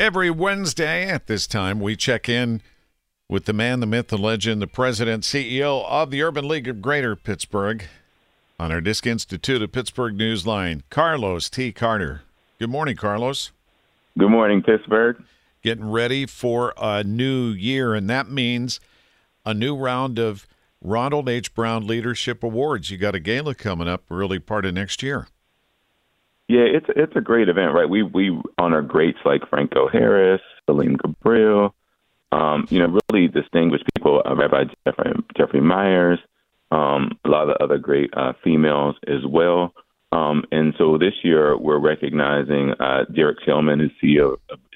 Every Wednesday at this time, we check in with the man, the myth, the legend, the president, CEO of the Urban League of Greater Pittsburgh on our Disc Institute of Pittsburgh Newsline, Carlos T. Carter. Good morning, Carlos. Good morning, Pittsburgh. Getting ready for a new year, and that means a new round of Ronald H. Brown Leadership Awards. You got a gala coming up early part of next year. Yeah, it's it's a great event, right? We we honor greats like Franco Harris, Selene Gabriel, um, you know, really distinguished people, uh, Rabbi Jeffrey, Jeffrey Myers, um, a lot of other great uh, females as well. Um, and so this year we're recognizing uh, Derrick Tillman, who's CEO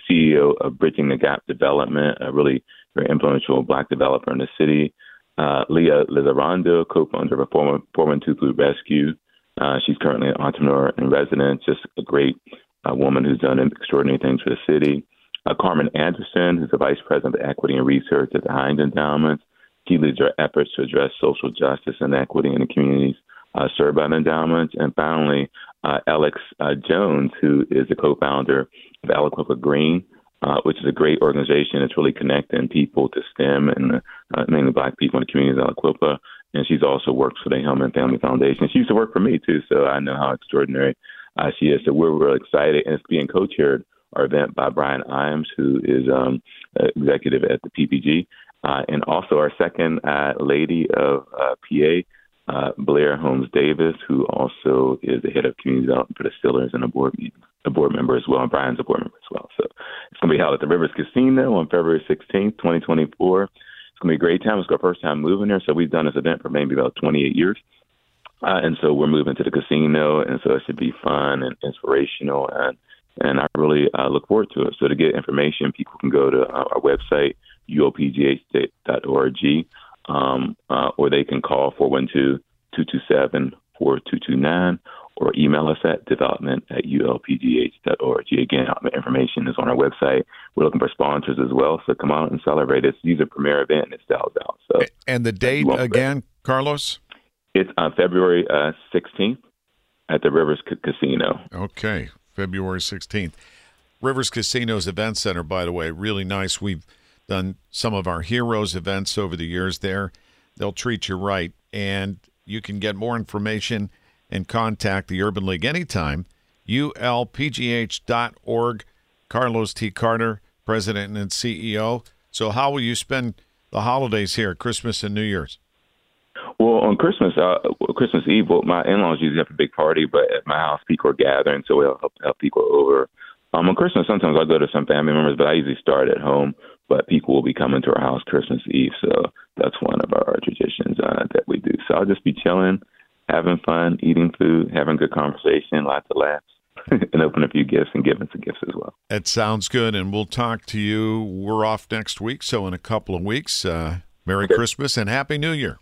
CEO of Bridging the Gap Development, a really very influential black developer in the city. Uh, Leah Lizarondo, co-founder of Foreman, 412 Food Rescue. Uh, she's currently an entrepreneur in residence, just a great uh, woman who's done extraordinary things for the city. Uh, Carmen Anderson, who's the vice president of equity and research at the Heinz Endowment. She leads our efforts to address social justice and equity in the communities uh, served by the endowment. And finally, uh, Alex uh, Jones, who is the co-founder of Aliquippa Green, uh, which is a great organization. It's really connecting people to STEM and uh, mainly Black people in the community of Aliquippa and she's also worked for the Hillman Family Foundation. She used to work for me too, so I know how extraordinary uh, she is. So we're really excited, and it's being co-chaired our event by Bryan Iams, who is um, executive at the PPG, uh, and also our second uh, lady of uh, PA. Uh, Blayre Holmes Davis, who also is the head of community development for the Steelers and a board a board member as well, and Bryan's a board member as well. So it's going to be held at the Rivers Casino on February 16th, 2024 going to be a great time. It's our first time moving here, so we've done this event for maybe about 28 years. Uh, and so we're moving to the casino, and so it should be fun and inspirational, and and I really uh, look forward to it. So to get information, people can go to uh, our website ulpgh.org, um, uh, or they can call 412 227 4229 or email us at development at ulpgh.org. Again, information is on our website. We're looking for sponsors as well, so come out and celebrate. It's these are premier event and it sells out. So, and the date again, Carlos? It's on February uh, 16th at the Rivers C- Casino. Okay, February 16th. Rivers Casino's event center, by the way, really nice. We've done some of our heroes events over the years there. They'll treat you right, and you can get more information and contact the Urban League anytime. ULPGH.org. Carlos T. Carter, President and CEO. So, how will you spend the holidays here, Christmas and New Year's? Well, on Christmas, uh, Christmas Eve, well, my in-laws usually have a big party, but at my house, people are gathering, so we'll help, help people over. Um, on Christmas, sometimes I go to some family members, but I usually start at home. But people will be coming to our house Christmas Eve, so that's one of our traditions uh, that we do. So I'll just be chilling, having fun, eating food, having good conversation, lots of laughs, and open a few gifts and giving some gifts as well. It sounds good, and we'll talk to you. We're off next week, so in a couple of weeks, uh, Merry okay. Christmas and Happy New Year.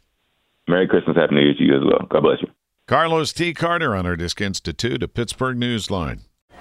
Merry Christmas, Happy New Year to you as well. God bless you. Carlos T. Carter on our Disc Institute, a Pittsburgh Newsline.